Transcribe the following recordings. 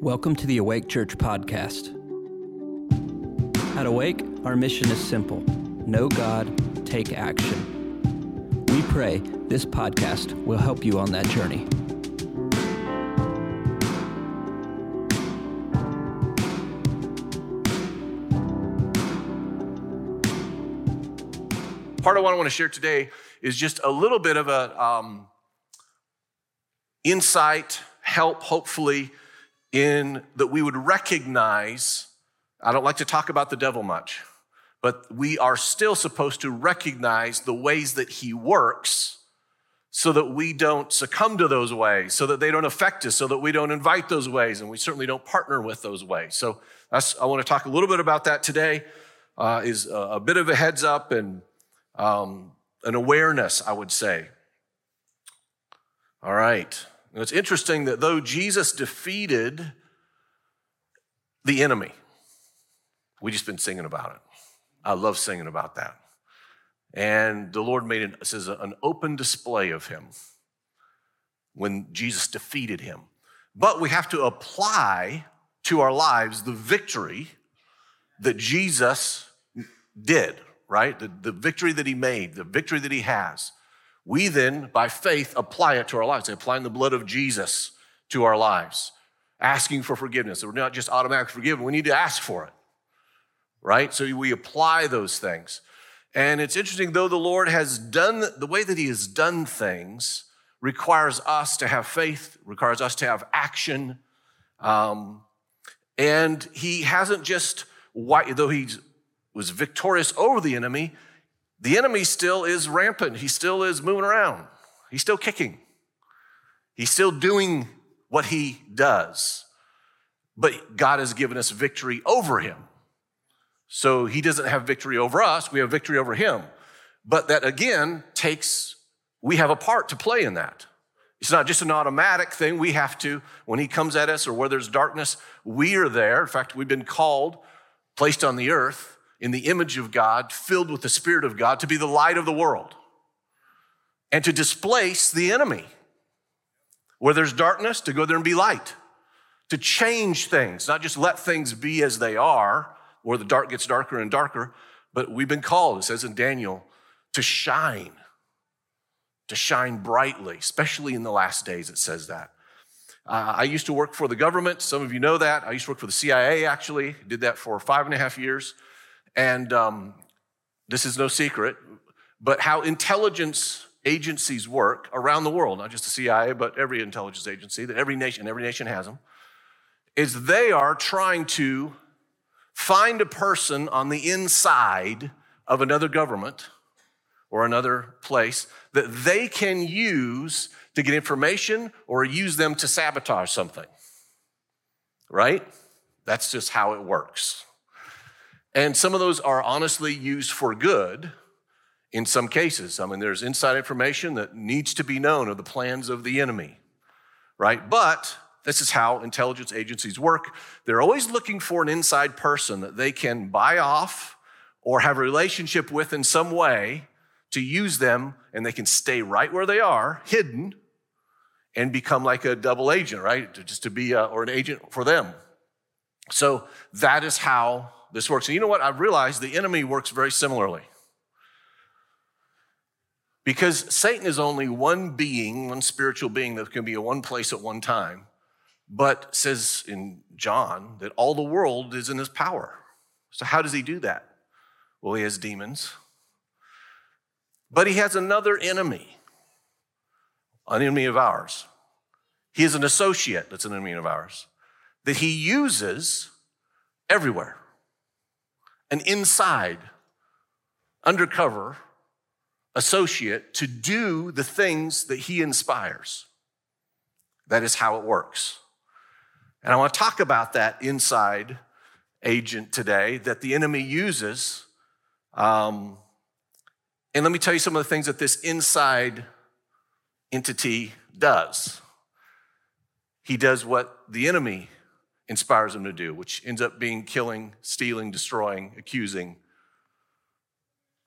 Welcome to the Awake Church podcast. At Awake, our mission is simple know God, take action. We pray this podcast will help you on that journey. Part of what I want to share today is just a little bit of a um, insight, help, hopefully, in that we would recognize. I don't like to talk about the devil much, but we are still supposed to recognize the ways that he works so that we don't succumb to those ways, so that they don't affect us, so that we don't invite those ways, and we certainly don't partner with those ways. So I want to talk a little bit about that today. Uh, is a, a, bit of a heads up and um, an awareness, I would say. All right. It's interesting that though Jesus defeated the enemy, we just been singing about it. I love singing about that. And the Lord made it says an open display of him when Jesus defeated him. But we have to apply to our lives the victory that Jesus did, right? The, the victory that he made, the victory that he has. We then, by faith, apply it to our lives, applying the blood of Jesus to our lives, asking for forgiveness. We're not just automatically forgiven, we need to ask for it, right? So we apply those things. And it's interesting, though the Lord has done the way that He has done things requires us to have faith, requires us to have action. Um, and He hasn't just, though He was victorious over the enemy, the enemy still is rampant. He still is moving around. He's still kicking. He's still doing what he does. But God has given us victory over him. So he doesn't have victory over us, we have victory over him. But that again takes, we have a part to play in that. It's not just an automatic thing. We have to, when he comes at us or where there's darkness, we are there. In fact, we've been called, placed on the earth in the image of God, filled with the Spirit of God, to be the light of the world and to displace the enemy. Where there's darkness, to go there and be light, to change things, not just let things be as they are, where the dark gets darker and darker, but we've been called, it says in Daniel, to shine, to shine brightly, especially in the last days, it says that. Uh, I used to work for the government. Some of you know that. I used to work for the CIA, actually. Did that for five and a half years. And um, this is no secret, but how intelligence agencies work around the world, not just the CIA, but every intelligence agency that every nation, every nation has them, is they are trying to find a person on the inside of another government or another place that they can use to get information or use them to sabotage something. Right? That's just how it works. And some of those are honestly used for good in some cases. I mean, there's inside information that needs to be known of the plans of the enemy, right? But this is how intelligence agencies work. They're always looking for an inside person that they can buy off or have a relationship with in some way to use them, and they can stay right where they are, hidden, and become like a double agent, right? Just to be a, or an agent for them. So that is how this works. And you know what? I've realized the enemy works very similarly. Because Satan is only one being, one spiritual being that can be in one place at one time, but says in John that all the world is in his power. So, how does he do that? Well, he has demons, but he has another enemy, an enemy of ours. He is an associate that's an enemy of ours that he uses everywhere an inside, undercover associate to do the things that he inspires. That is how it works. And I want to talk about that inside agent today that the enemy uses. Um, and let me tell you some of the things that this inside entity does. He does what the enemy inspires him to do, which ends up being killing, stealing, destroying, accusing,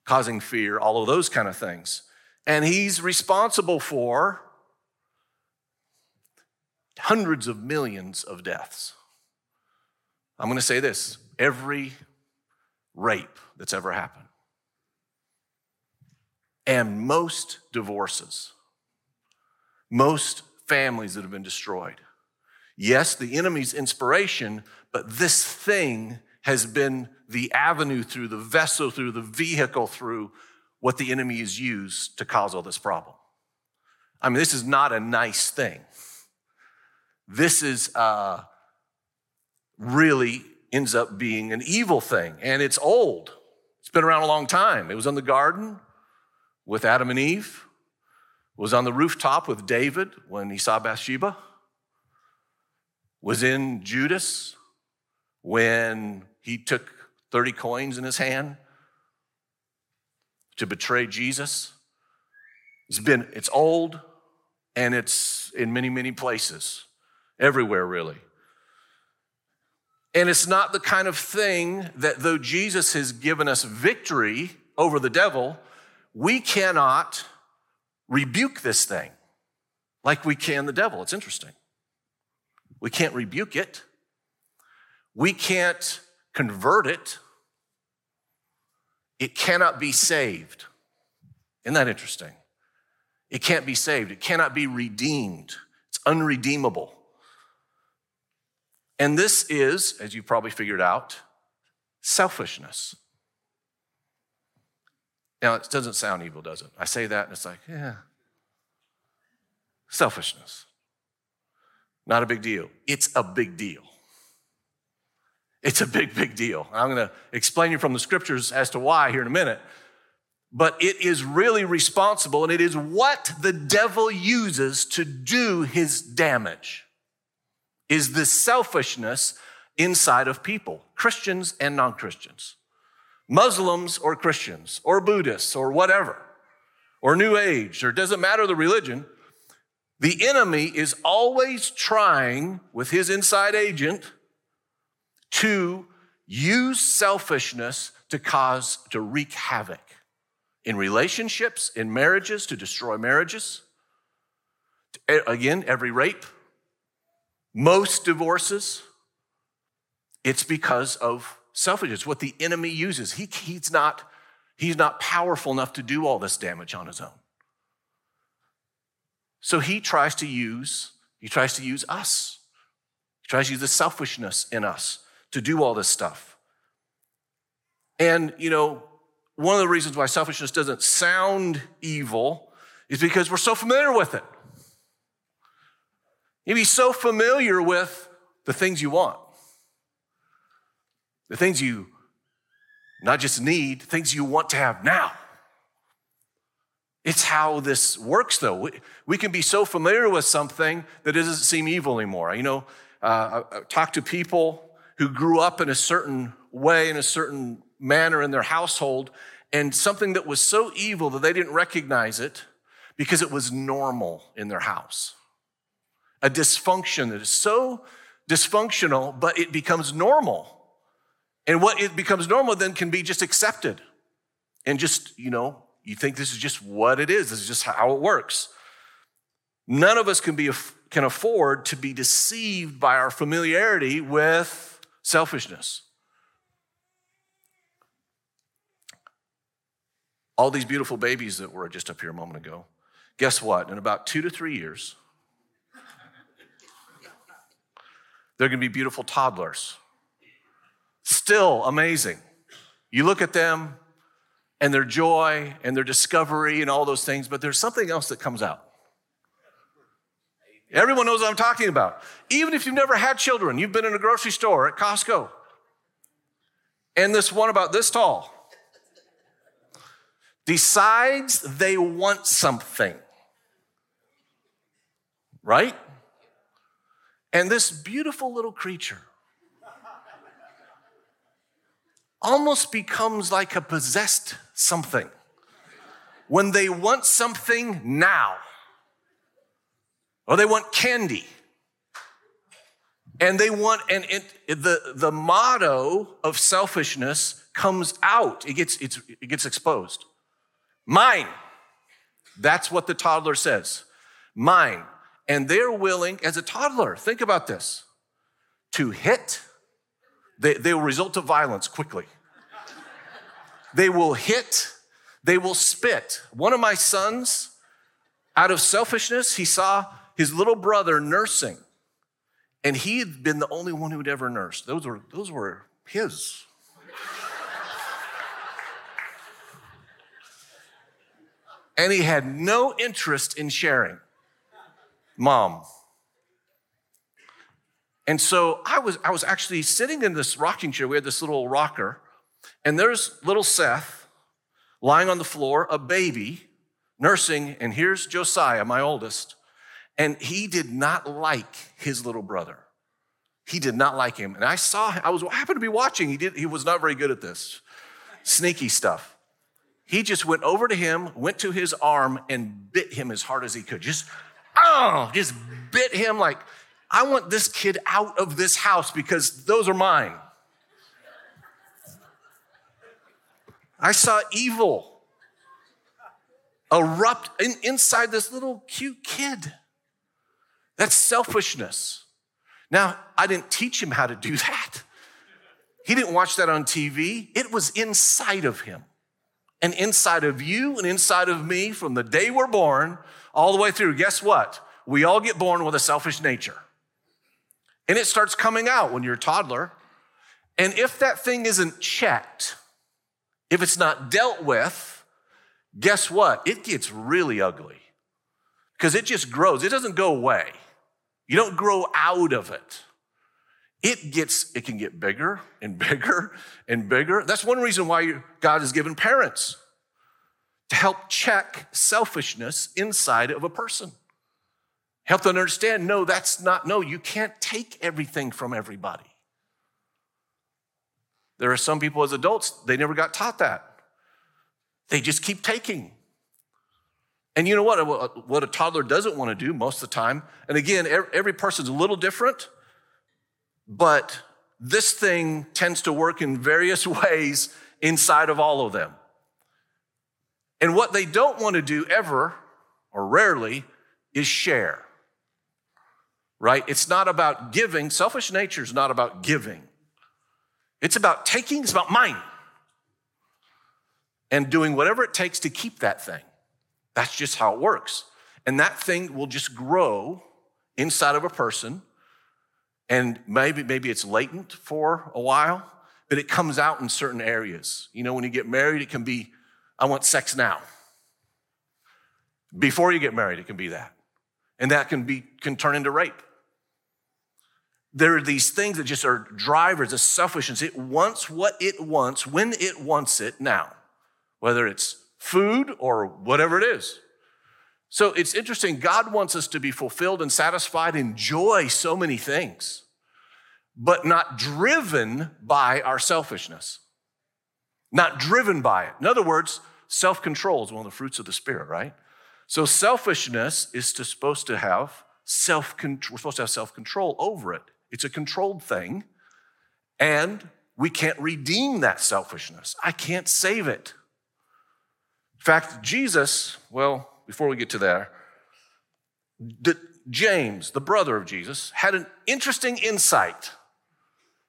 causing fear, all of those kind of things. And he's responsible for hundreds of millions of deaths. I'm going to say this every rape that's ever happened, and most divorces, most families that have been destroyed. Yes, the enemy's inspiration, but this thing has been the avenue through, the vessel through, the vehicle through what the enemy has used to cause all this problem. I mean, this is not a nice thing. This is uh, really ends up being an evil thing, and it's old. It's been around a long time. It was in the garden with Adam and Eve. It was on the rooftop with David when he saw Bathsheba. Was in Judas when he took 30 coins in his hand to betray Jesus. It's been, it's old and it's in many, many places, everywhere really. And it's not the kind of thing that though Jesus has given us victory over the devil, we cannot rebuke this thing like we can the devil. It's interesting. We can't rebuke it. We can't convert it. It cannot be saved. Isn't that interesting? It can't be saved. It cannot be redeemed. It's unredeemable. And this is, as you probably figured out, selfishness. Now, it doesn't sound evil, does it? I say that and it's like, yeah. Selfishness. Not a big deal. It's a big deal. It's a big, big deal. I'm going to explain you from the scriptures as to why here in a minute. But it is really responsible and it is what the devil uses to do his damage is the selfishness inside of people, Christians and non Christians, Muslims or Christians, or Buddhists, or whatever, or New Age, or doesn't matter the religion. The enemy is always trying, with his inside agent, to use selfishness to cause, to wreak havoc in relationships, in marriages, to destroy marriages. Again, every rape, most divorces, it's because of selfishness, what the enemy uses. He, he's, not, he's not powerful enough to do all this damage on his own. So he tries to use, he tries to use us. He tries to use the selfishness in us to do all this stuff. And, you know, one of the reasons why selfishness doesn't sound evil is because we're so familiar with it. You'd be so familiar with the things you want, the things you not just need, things you want to have now. It's how this works, though. We, can be so familiar with something that it doesn't seem evil anymore. You know, uh, I, I talk to people who grew up in a certain way, in a certain manner in their household, and something that was so evil that they didn't recognize it because it was normal in their house a dysfunction that is so dysfunctional, but it becomes normal. And what it becomes normal then can be just accepted. And just, you know, you think this is just what it is, this is just how it works. None of us can, be, can afford to be deceived by our familiarity with selfishness. All these beautiful babies that were just up here a moment ago, guess what? In about two to three years, They're going to be beautiful toddlers. Still amazing. You look at them and their joy and their discovery and all those things, but there's something else that comes out. Everyone knows what I'm talking about. Even if you've never had children, you've been in a grocery store at Costco, and this one about this tall decides they want something, right? And this beautiful little creature almost becomes like a possessed something when they want something now, or they want candy. And they want, and it, the, the motto of selfishness comes out. It gets, it gets exposed. Mine. That's what the toddler says. Mine and they're willing, as a toddler, think about this, to hit, they, they will result to violence quickly. They will hit, they will spit. One of my sons, out of selfishness, he saw his little brother nursing, and he had been the only one who had ever nursed. Those were, those were his. and he had no interest in sharing. Mom. And so I was, I was actually sitting in this rocking chair. We had this little rocker, and there's little Seth lying on the floor, a baby, nursing, and here's Josiah, my oldest. And he did not like his little brother. He did not like him. And I saw, I was I happened to be watching. He did, he was not very good at this. Sneaky stuff. He just went over to him, went to his arm, and bit him as hard as he could. Just, oh, just bit him like, I want this kid out of this house because those are mine. I saw evil erupt in, inside this little cute kid. That's selfishness. Now, I didn't teach him how to do that. He didn't watch that on TV. It was inside of him and inside of you and inside of me from the day we're born all the way through. Guess what? We all get born with a selfish nature. And it starts coming out when you're a toddler. And if that thing isn't checked, if it's not dealt with, guess what? It gets really ugly because it just grows. It doesn't go away. You don't grow out of it. It gets, it can get bigger and bigger and bigger. That's one reason why God has given parents to help check selfishness inside of a person. Help them understand no, that's not, no, you can't take everything from everybody. There are some people as adults, they never got taught that. They just keep taking. And you know what? What a toddler doesn't want to do most of the time, and again, every person's a little different, but this thing tends to work in various ways inside of all of them. And what they don't want to do ever, or rarely, is share. Right? It's not about giving. Selfish nature is not about giving. It's about taking, it's about mine. And doing whatever it takes to keep that thing. That's just how it works. And that thing will just grow inside of a person. And maybe, maybe it's latent for a while, but it comes out in certain areas. You know, when you get married, it can be, I want sex now. Before you get married, it can be that. And that can be can turn into rape. There are these things that just are drivers of selfishness. It wants what it wants when it wants it now, whether it's food or whatever it is. So it's interesting. God wants us to be fulfilled and satisfied, enjoy so many things, but not driven by our selfishness. Not driven by it. In other words, self control is one of the fruits of the Spirit, right? So selfishness is to, supposed to have self control. We're supposed to have self control over it. It's a controlled thing, and we can't redeem that selfishness. I can't save it. In fact, Jesus, well, before we get to there, James, the brother of Jesus, had an interesting insight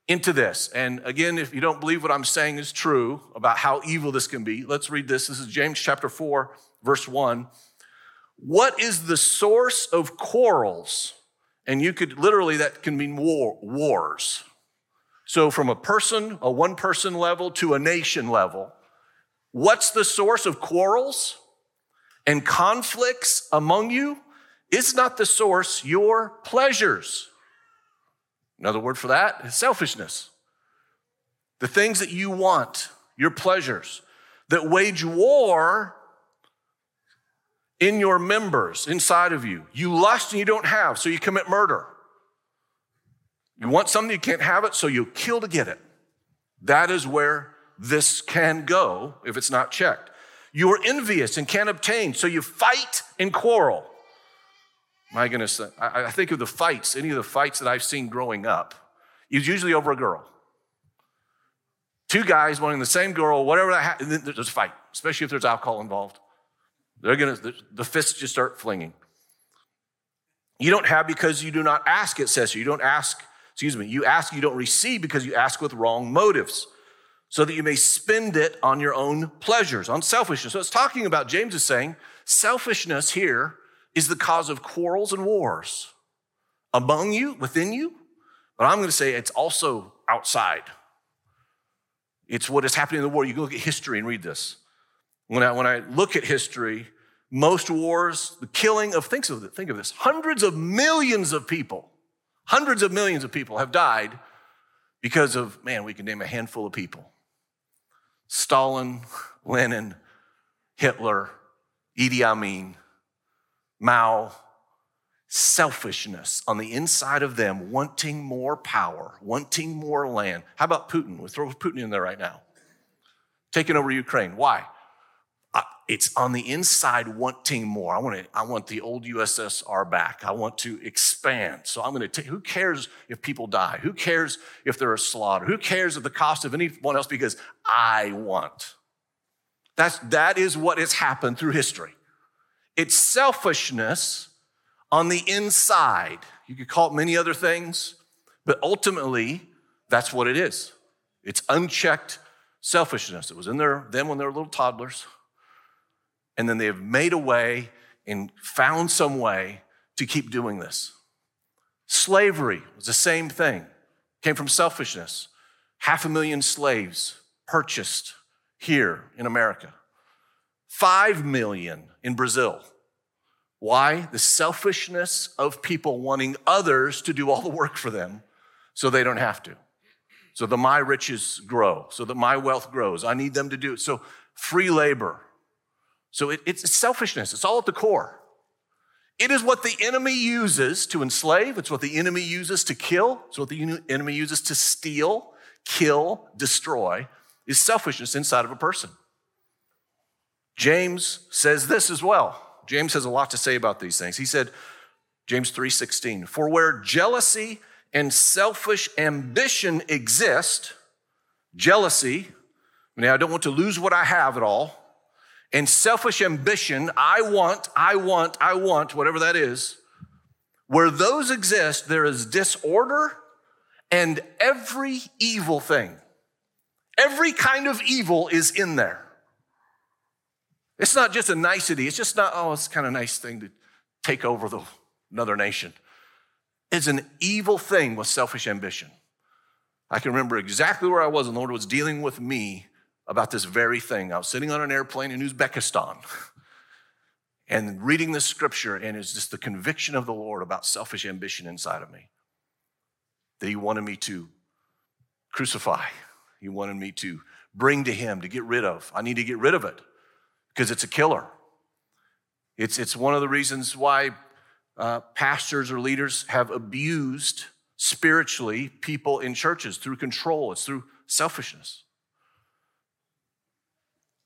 into this. And again, if you don't believe what I'm saying is true about how evil this can be, let's read this. This is James chapter 4, verse 1. What is the source of quarrels? And you could literally, that can mean war, wars. So from a person, a one person level to a nation level, What's the source of quarrels and conflicts among you? Is not the source your pleasures? Another word for that is selfishness. The things that you want, your pleasures, that wage war in your members, inside of you. You lust and you don't have, so you commit murder. You want something, you can't have it, so you kill to get it. That is where this can go if it's not checked. You are envious and can't obtain, so you fight and quarrel. My goodness, I, I think of the fights, any of the fights that I've seen growing up, it's usually over a girl. Two guys wanting the same girl, whatever that happens, there's a fight, especially if there's alcohol involved. They're gonna, the fists just start flinging. You don't have because you do not ask, it says. You don't ask excuse me, you ask, you don't receive because you ask with wrong motives, so that you may spend it on your own pleasures, on selfishness. So it's talking about, James is saying, selfishness here is the cause of quarrels and wars among you, within you, but I'm going to say it's also outside. It's what is happening in the world. You go look at history and read this. When I, when I look at history, most wars, the killing of, think of, think of this, hundreds of millions of people, hundreds of millions of people have died because of, man, we can name a handful of people Stalin, Lenin, Hitler, Idi Amin, Mao, selfishness on the inside of them, wanting more power, wanting more land. How about Putin? We'll throw Putin in there right now. Taking over Ukraine. Why? It's on the inside wanting more. I want to, I want the old USSR back. I want to expand. So I'm going to take, who cares if people die? Who cares if there are slaughtered? Who cares of the cost of anyone else? Because I want. That's, that is what has happened through history. It's selfishness on the inside. You could call it many other things, but ultimately, that's what it is. It's unchecked selfishness. It was in there them when they were little toddlers and then they have made a way and found some way to keep doing this. Slavery was the same thing, came from selfishness. Half a million slaves purchased here in America, five million in Brazil. Why? The selfishness of people wanting others to do all the work for them so they don't have to. So that my riches grow, so that my wealth grows. I need them to do it. So free labor, so it, it's selfishness, it's all at the core. It is what the enemy uses to enslave, it's what the enemy uses to kill, it's what the enemy uses to steal, kill, destroy, is selfishness inside of a person. James says this as well. James has a lot to say about these things. He said, James 3:16, "For where jealousy and selfish ambition exist, jealousy, I mean, I don't want to lose what I have at all, and selfish ambition, I want, I want, I want, whatever that is, where those exist, there is disorder and every evil thing. Every kind of evil is in there. It's not just a nicety. It's just not, oh, it's kind of nice thing to take over the, another nation. It's an evil thing with selfish ambition. I can remember exactly where I was, and the Lord was dealing with me about this very thing. I was sitting on an airplane in Uzbekistan and reading this scripture, and it's just the conviction of the Lord about selfish ambition inside of me that He wanted me to crucify, He wanted me to bring to Him, to get rid of. I need to get rid of it because it's a killer. It's, it's one of the reasons why uh, pastors or leaders have abused spiritually people in churches through control, it's through selfishness.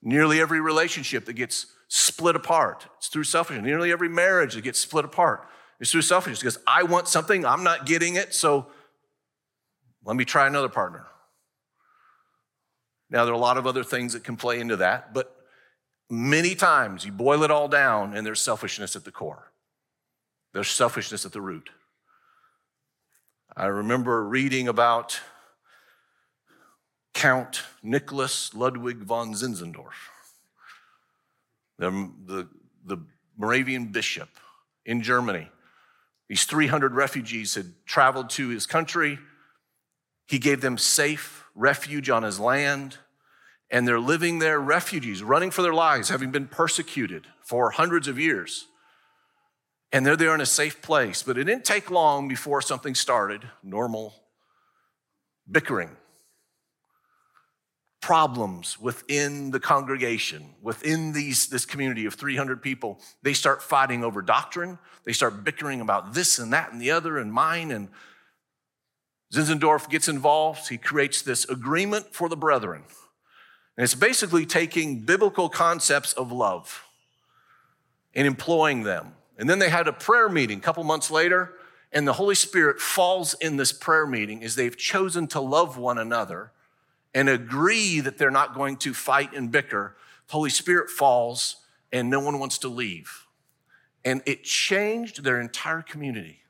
Nearly every relationship that gets split apart, it's through selfishness. Nearly every marriage that gets split apart is through selfishness because I want something, I'm not getting it, so let me try another partner. Now, there are a lot of other things that can play into that, but many times you boil it all down and there's selfishness at the core. There's selfishness at the root. I remember reading about Count Nicholas Ludwig von Zinzendorf, the, the, the Moravian bishop in Germany. These 300 refugees had traveled to his country. He gave them safe refuge on his land, and they're living there, refugees, running for their lives, having been persecuted for hundreds of years. And they're there in a safe place. But it didn't take long before something started normal bickering problems within the congregation, within these, this community of 300 people, they start fighting over doctrine. They start bickering about this and that and the other and mine. And Zinzendorf gets involved. He creates this agreement for the brethren. And it's basically taking biblical concepts of love and employing them. And then they had a prayer meeting a couple months later, and the Holy Spirit falls in this prayer meeting as they've chosen to love one another and agree that they're not going to fight and bicker, Holy Spirit falls and no one wants to leave. And it changed their entire community.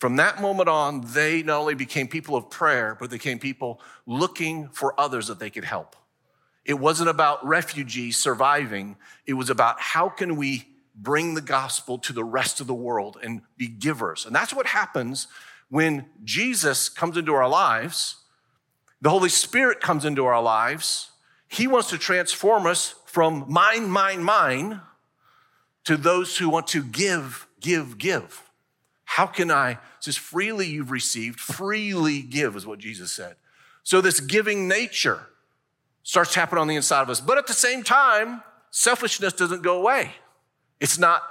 From that moment on, they not only became people of prayer, but they became people looking for others that they could help. It wasn't about refugees surviving, it was about how can we bring the gospel to the rest of the world and be givers. And that's what happens when Jesus comes into our lives. The Holy Spirit comes into our lives. He wants to transform us from mine, mine, mine to those who want to give, give, give. How can I? Just freely you've received, freely give, is what Jesus said. So this giving nature starts happening on the inside of us. But at the same time, selfishness doesn't go away. It's not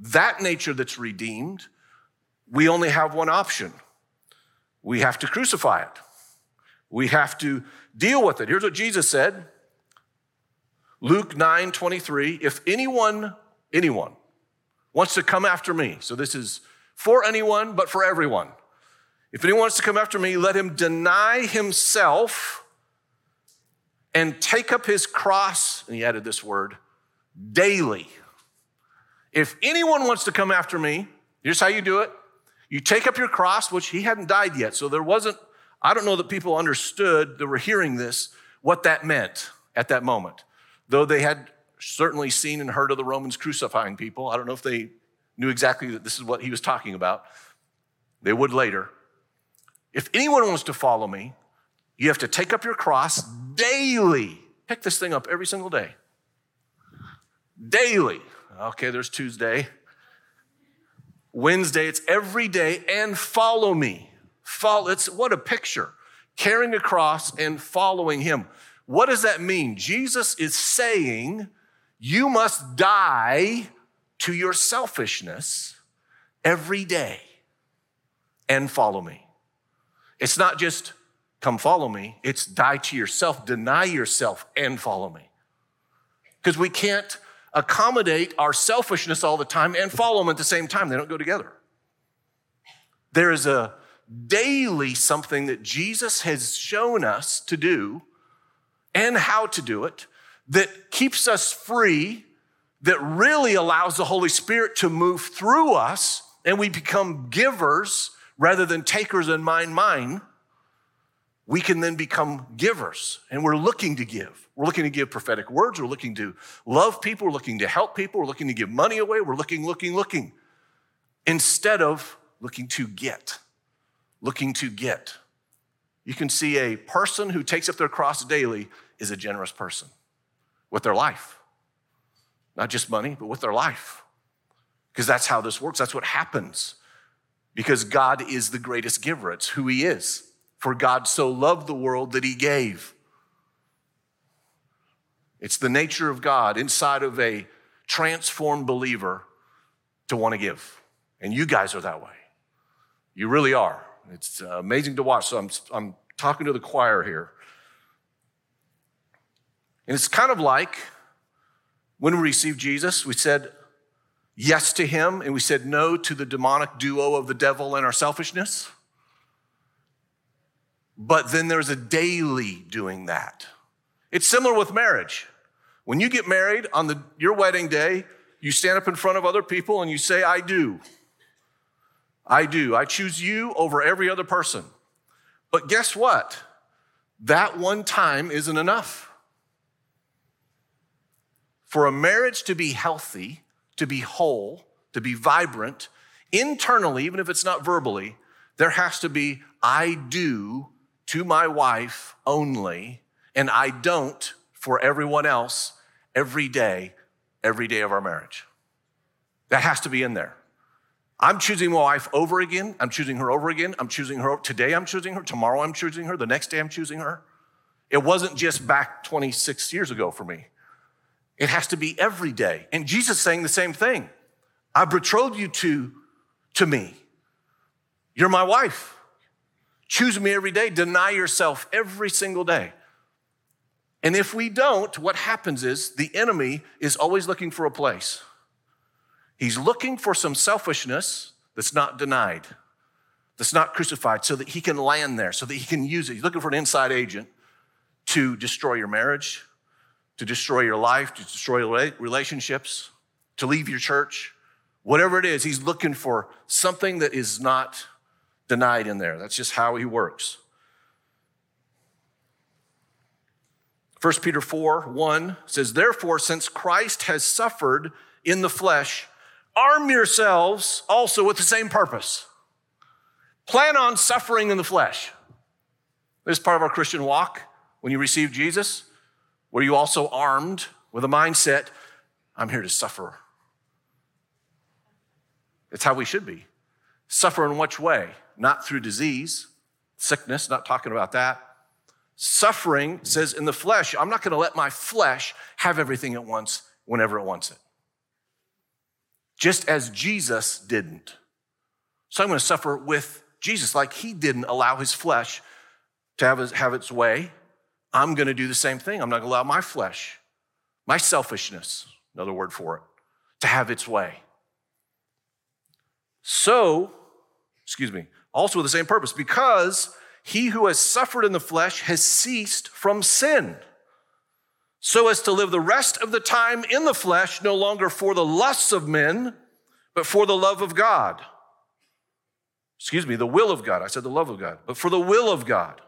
that nature that's redeemed. We only have one option. We have to crucify it. We have to deal with it. Here's what Jesus said. Luke 9, 23. If anyone anyone wants to come after me, so this is for anyone, but for everyone. If anyone wants to come after me, let him deny himself and take up his cross, and he added this word, daily. If anyone wants to come after me, here's how you do it. You take up your cross, which he hadn't died yet. So there wasn't, I don't know that people understood that were hearing this, what that meant at that moment. Though they had certainly seen and heard of the Romans crucifying people. I don't know if they knew exactly that this is what he was talking about. They would later. If anyone wants to follow me, you have to take up your cross daily. Pick this thing up every single day. Daily. Okay, there's Tuesday. Wednesday, it's every day, and follow me. Follow, it's what a picture. Carrying a cross and following him. What does that mean? Jesus is saying, you must die to your selfishness every day and follow me. It's not just come follow me, it's die to yourself, deny yourself, and follow me. Because we can't accommodate our selfishness all the time and follow them at the same time. They don't go together. There is a daily something that Jesus has shown us to do and how to do it that keeps us free, that really allows the Holy Spirit to move through us, and we become givers rather than takers and mine, mine, we can then become givers. And we're looking to give. We're looking to give prophetic words. We're looking to love people. We're looking to help people. We're looking to give money away. We're looking, looking, looking. Instead of looking to get, looking to get. You can see a person who takes up their cross daily is a generous person with their life. Not just money, but with their life. Because that's how this works. That's what happens. Because God is the greatest giver, it's who He is. For God so loved the world that He gave. It's the nature of God inside of a transformed believer to want to give. And you guys are that way. You really are. It's uh, amazing to watch. So I'm, I'm talking to the choir here. And it's kind of like when we received Jesus, we said yes to him and we said no to the demonic duo of the devil and our selfishness. But then there's a daily doing that. It's similar with marriage. When you get married on the, your wedding day, you stand up in front of other people and you say, I do. I do. I choose you over every other person. But guess what? That one time isn't enough. For a marriage to be healthy, to be whole, to be vibrant, internally, even if it's not verbally, there has to be I do to my wife only, and I don't for everyone else every day, every day of our marriage. That has to be in there. I'm choosing my wife over again. I'm choosing her over again. I'm choosing her. Today I'm choosing her. Tomorrow I'm choosing her. The next day I'm choosing her. It wasn't just back 26 years ago for me. It has to be every day. And Jesus saying the same thing. I betrothed you to, to me. You're my wife. Choose me every day. Deny yourself every single day. And if we don't, what happens is the enemy is always looking for a place. He's looking for some selfishness that's not denied, that's not crucified, so that he can land there, so that he can use it. He's looking for an inside agent to destroy your marriage, to destroy your life, to destroy relationships, to leave your church, whatever it is, he's looking for something that is not denied in there. That's just how he works. 1 Peter 4 1 says, Therefore, since Christ has suffered in the flesh, arm yourselves also with the same purpose. Plan on suffering in the flesh. This is part of our Christian walk. When you receive Jesus, were you also armed with a mindset, I'm here to suffer? It's how we should be. Suffer in which way? Not through disease, sickness, not talking about that. Suffering says in the flesh, I'm not going to let my flesh have everything at once whenever it wants it. Just as Jesus didn't. So I'm going to suffer with Jesus, like he didn't allow his flesh to have, his, have its way. I'm going to do the same thing. I'm not going to allow my flesh, my selfishness, another word for it, to have its way. So, excuse me, also with the same purpose, because he who has suffered in the flesh has ceased from sin, so as to live the rest of the time in the flesh, no longer for the lusts of men, but for the love of God. Excuse me, the will of God. I said the love of God, but for the will of God.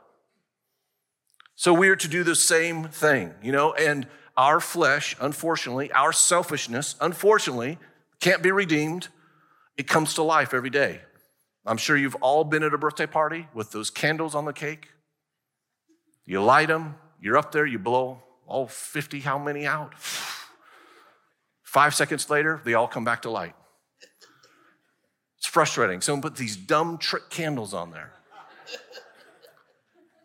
So we are to do the same thing, you know, and our flesh, unfortunately, our selfishness, unfortunately, can't be redeemed. It comes to life every day. I'm sure you've all been at a birthday party with those candles on the cake. You light them, you're up there, you blow all 50, how many out? Five seconds later, they all come back to light. It's frustrating. Someone put these dumb trick candles on there.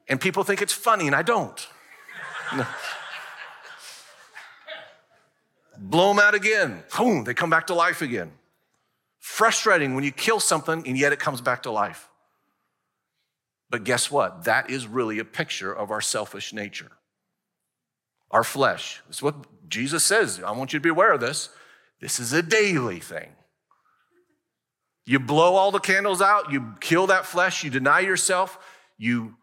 And people think it's funny, and I don't. No. Blow them out again. Boom, they come back to life again. Frustrating when you kill something and yet it comes back to life. But guess what? That is really a picture of our selfish nature. Our flesh. It's what Jesus says. I want you to be aware of this. This is a daily thing. You blow all the candles out, you kill that flesh, you deny yourself, you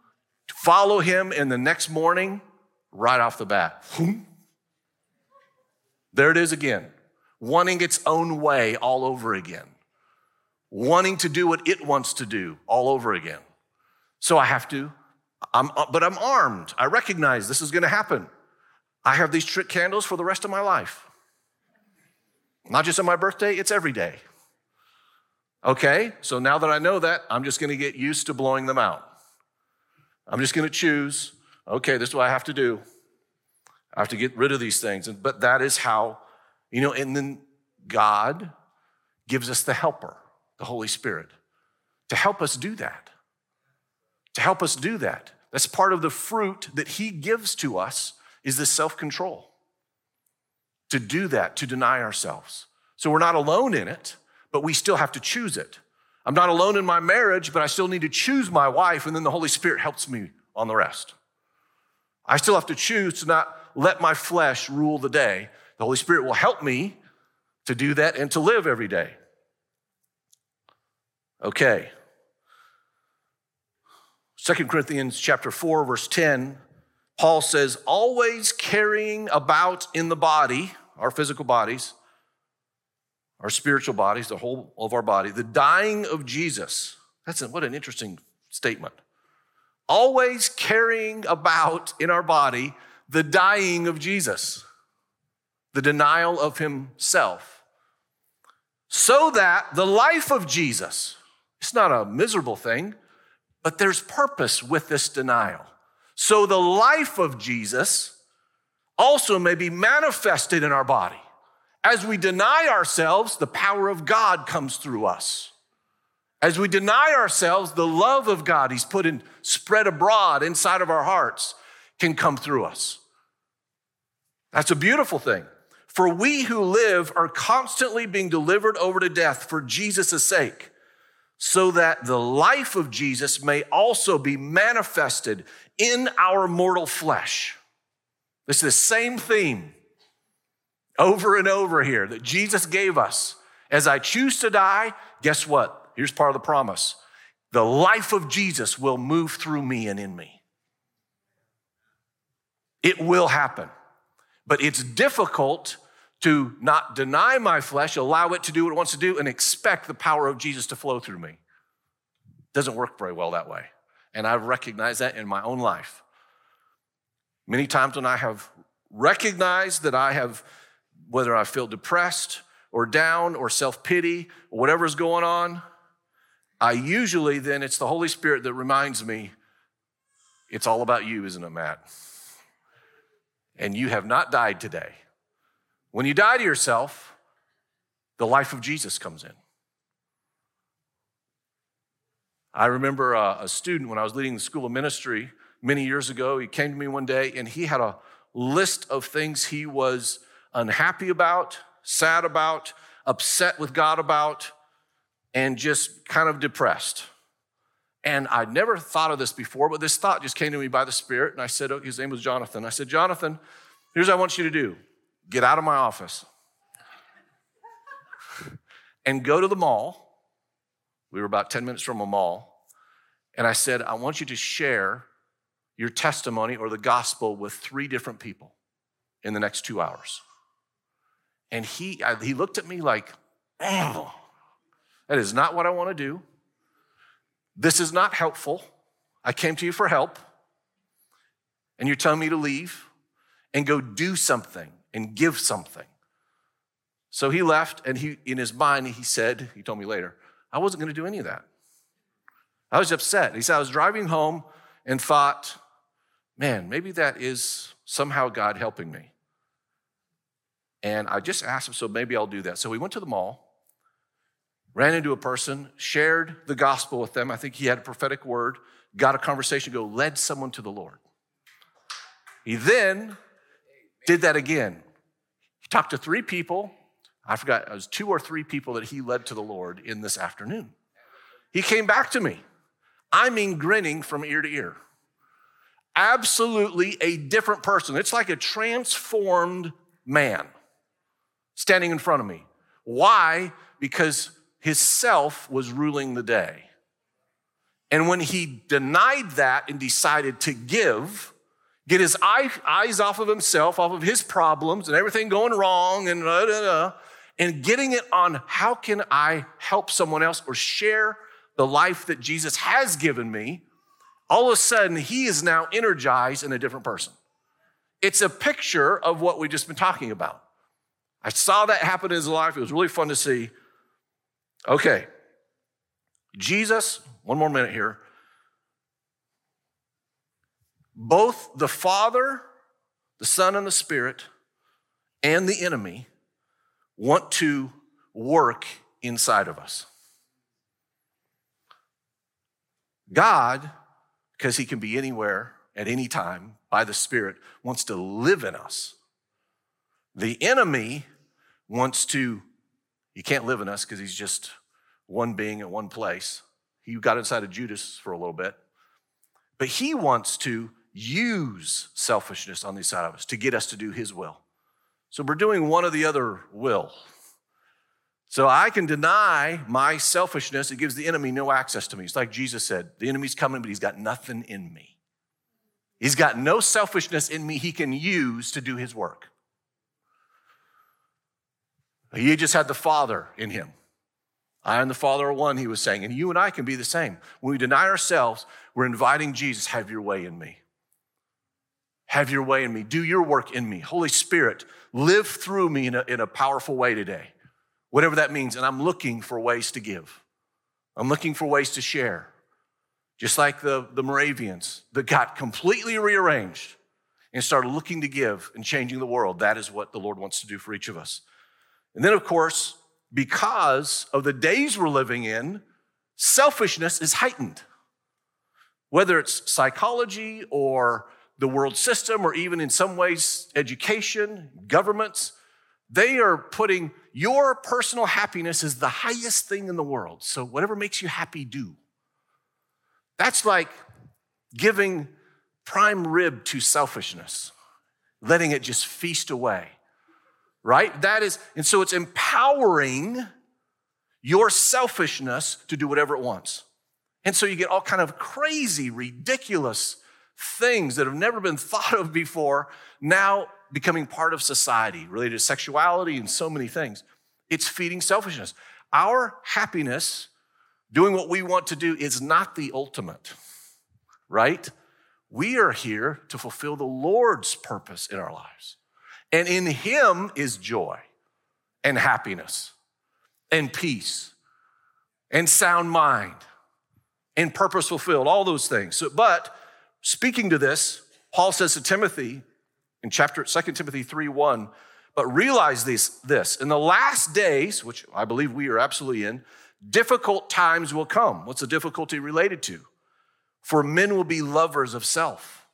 follow him, in the next morning, right off the bat, there it is again, wanting its own way all over again wanting to do what it wants to do all over again. So I have to, I'm, but I'm armed. I recognize this is going to happen. I have these trick candles for the rest of my life. Not just on my birthday, it's every day. Okay, so now that I know that, I'm just to get used to blowing them out. I'm just to choose, okay, this is what I have to do. I have to get rid of these things. But that is how, you know, and then God gives us the helper the Holy Spirit to help us do that. To help us do that. That's part of the fruit that He gives to us is this self control. To do that, to deny ourselves. So we're not alone in it, but we still have to choose it. I'm not alone in my marriage, but I still need to choose my wife, and then the Holy Spirit helps me on the rest. I still have to choose to not let my flesh rule the day. The Holy Spirit will help me to do that and to live every day. Okay. Second Corinthians chapter 4 verse 10, Paul says, "Always carrying about in the body, our physical bodies, our spiritual bodies, the whole of our body, the dying of Jesus." That's a, what an interesting statement. Always carrying about in our body the dying of Jesus, the denial of himself, so that the life of Jesus, it's not a miserable thing, but there's purpose with this denial. So the life of Jesus also may be manifested in our body. As we deny ourselves, the power of God comes through us. As we deny ourselves, the love of God He's put in, spread abroad inside of our hearts can come through us. That's a beautiful thing. For we who live are constantly being delivered over to death for Jesus' sake so that the life of Jesus may also be manifested in our mortal flesh. Is the same theme over and over here that Jesus gave us. As I choose to die, guess what? Here's part of the promise the life of Jesus will move through me and in me. It will happen, but it's difficult to not deny my flesh, allow it to do what it wants to do, and expect the power of Jesus to flow through me. Doesn't work very well that way. And I've recognized that in my own life. Many times when I have recognized that I have, whether I feel depressed or down or self pity or whatever's going on, I usually then it's the Holy Spirit that reminds me it's all about you, isn't it, Matt? And you have not died today. When you die to yourself, the life of Jesus comes in. I remember a, a, student when I was leading the school of ministry many years ago. He came to me one day and he had a list of things he was unhappy about, sad about, upset with God about, and just kind of depressed. And I'd never thought of this before, but this thought just came to me by the Spirit. And I said, oh, his name was Jonathan. I said, Jonathan, here's what I want you to do get out of my office and go to the mall we were about 10 minutes from a mall. And I said, I want you to share your testimony or the gospel with three different people in the next two hours. And he, he looked at me like, oh, that is not what I want to do. This is not helpful. I came to you for help. And you're telling me to leave and go do something and give something. So he left, and he, in his mind, he said, he told me later, I wasn't going to do any of that. I was upset. He said, I was driving home and thought, man, maybe that is somehow God helping me. And I just asked him, so maybe I'll do that. So we went to the mall, ran into a person, shared the gospel with them. I think he had a prophetic word, got a conversation, go, led someone to the Lord. He then did that again. Talked to three people, I forgot, it was two or three people that he led to the Lord in this afternoon. He came back to me. I mean, grinning from ear to ear. Absolutely a different person. It's like a transformed man standing in front of me. Why? Because his self was ruling the day. And when he denied that and decided to give, get his eyes off of himself, off of his problems and everything going wrong and and getting it on how can I help someone else or share the life that Jesus has given me, all of a sudden he is now energized in a different person. It's a picture of what we've just been talking about. I saw that happen in his life. It was really fun to see. Okay, Jesus, one more minute here. Both the Father, the Son, and the Spirit, and the enemy want to work inside of us. God, because He can be anywhere at any time by the Spirit, wants to live in us. The enemy wants to, he can't live in us because he's just one being at one place. He got inside of Judas for a little bit. But he wants to use selfishness on the side of us to get us to do his will. So we're doing one or the other will. So I can deny my selfishness. It gives the enemy no access to me. It's like Jesus said the enemy's coming, but he's got nothing in me. He's got no selfishness in me he can use to do his work. He just had the Father in him. I and the Father are one, he was saying. And you and I can be the same. When we deny ourselves, we're inviting Jesus, have your way in me. Have your way in me. Do your work in me. Holy Spirit, live through me in a, in a powerful way today, whatever that means. And I'm looking for ways to give, I'm looking for ways to share. Just like the, the Moravians that got completely rearranged and started looking to give and changing the world. That is what the Lord wants to do for each of us. And then, of course, because of the days we're living in, selfishness is heightened. Whether it's psychology or the world system, or even in some ways, education, governments, they are putting your personal happiness as the highest thing in the world. So, whatever makes you happy, do. That's like giving prime rib to selfishness, letting it just feast away, right? That is, and so it's empowering your selfishness to do whatever it wants. And so you get all kind of crazy, ridiculous things that have never been thought of before now becoming part of society related to sexuality and so many things. It's feeding selfishness. Our happiness doing what we want to do is not the ultimate, right? We are here to fulfill the Lord's purpose in our lives. And in Him is joy and happiness and peace and sound mind and purpose fulfilled, all those things. So, but speaking to this, Paul says to Timothy in chapter 2 Timothy 3 1, but realize this, this in the last days, which I believe we are absolutely in, difficult times will come. What's the difficulty related to? For men will be lovers of self.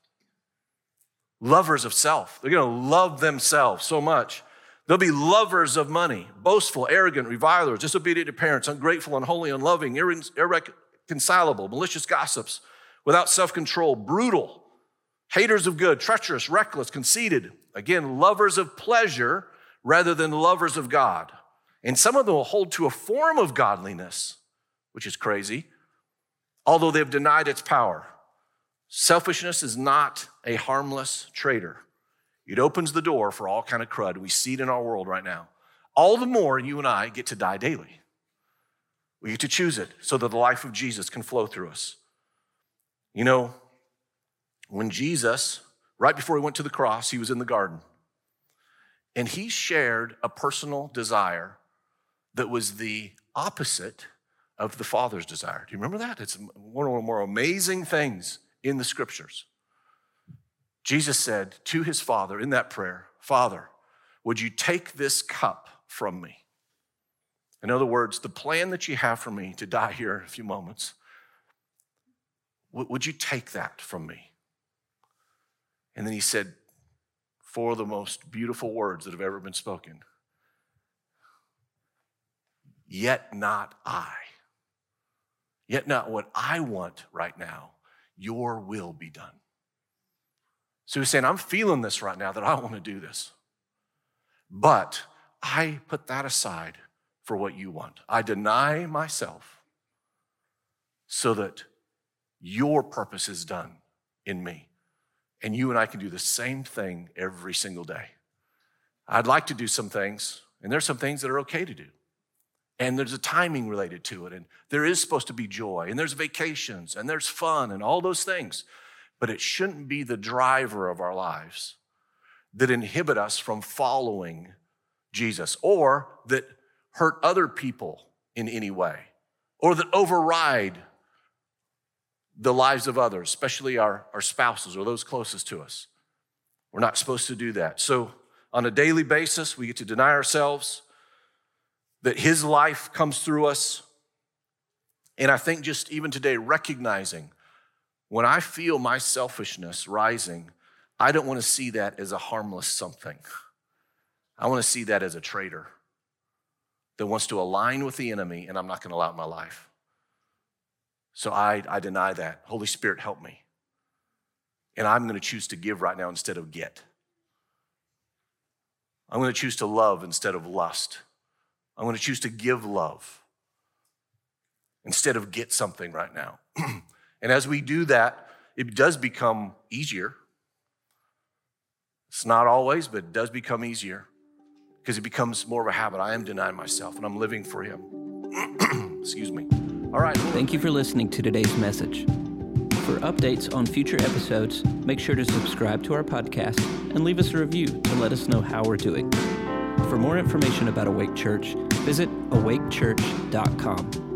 Lovers of self. They're to love themselves so much. They'll be lovers of money, boastful, arrogant, revilers, disobedient to parents, ungrateful, unholy, unloving, irreconcilable, malicious gossips, without self control, brutal, haters of good, treacherous, reckless, conceited. Again, lovers of pleasure rather than lovers of God. And some of them will hold to a form of godliness, which is crazy, although they've denied its power. Selfishness is not a harmless traitor. It opens the door for all kind of crud. We see it in our world right now. All the more you and I get to die daily. We get to choose it so that the life of Jesus can flow through us. You know, when Jesus, right before he went to the cross, he was in the garden. And he shared a personal desire that was the opposite of the Father's desire. Do you remember that? It's one of the more amazing things in the scriptures. Jesus said to his Father in that prayer, Father, would you take this cup from me? In other words, the plan that you have for me to die here in a few moments, would you take that from me? And then he said, four of the most beautiful words that have ever been spoken. Yet not I. Yet not what I want right now. Your will be done. So he's saying, I'm feeling this right now that I want to do this. But I put that aside for what you want. I deny myself so that your purpose is done in me. And you and I can do the same thing every single day. I'd like to do some things, and there's some things that are okay to do. And there's a timing related to it, and there is supposed to be joy, and there's vacations, and there's fun, and all those things. But it shouldn't be the driver of our lives that inhibit us from following Jesus or that hurt other people in any way or that override the lives of others, especially our, our spouses or those closest to us. We're not supposed to do that. So, on a daily basis, we get to deny ourselves that His life comes through us. And I think just even today, recognizing when I feel my selfishness rising, I don't want to see that as a harmless something. I want to see that as a traitor that wants to align with the enemy, and I'm not going to allow it in my life. So I, I deny that. Holy Spirit, help me. And I'm going to choose to give right now instead of get. I'm going to choose to love instead of lust. I'm going to choose to give love instead of get something right now. and as we do that, it does become easier. It's not always, but it does become easier because it becomes more of a habit. I am denying myself and I'm living for Him. Excuse me. All right. Thank you for listening to today's message. For updates on future episodes, make sure to subscribe to our podcast and leave us a review to let us know how we're doing. For more information about Awake Church, visit awakechurch.com.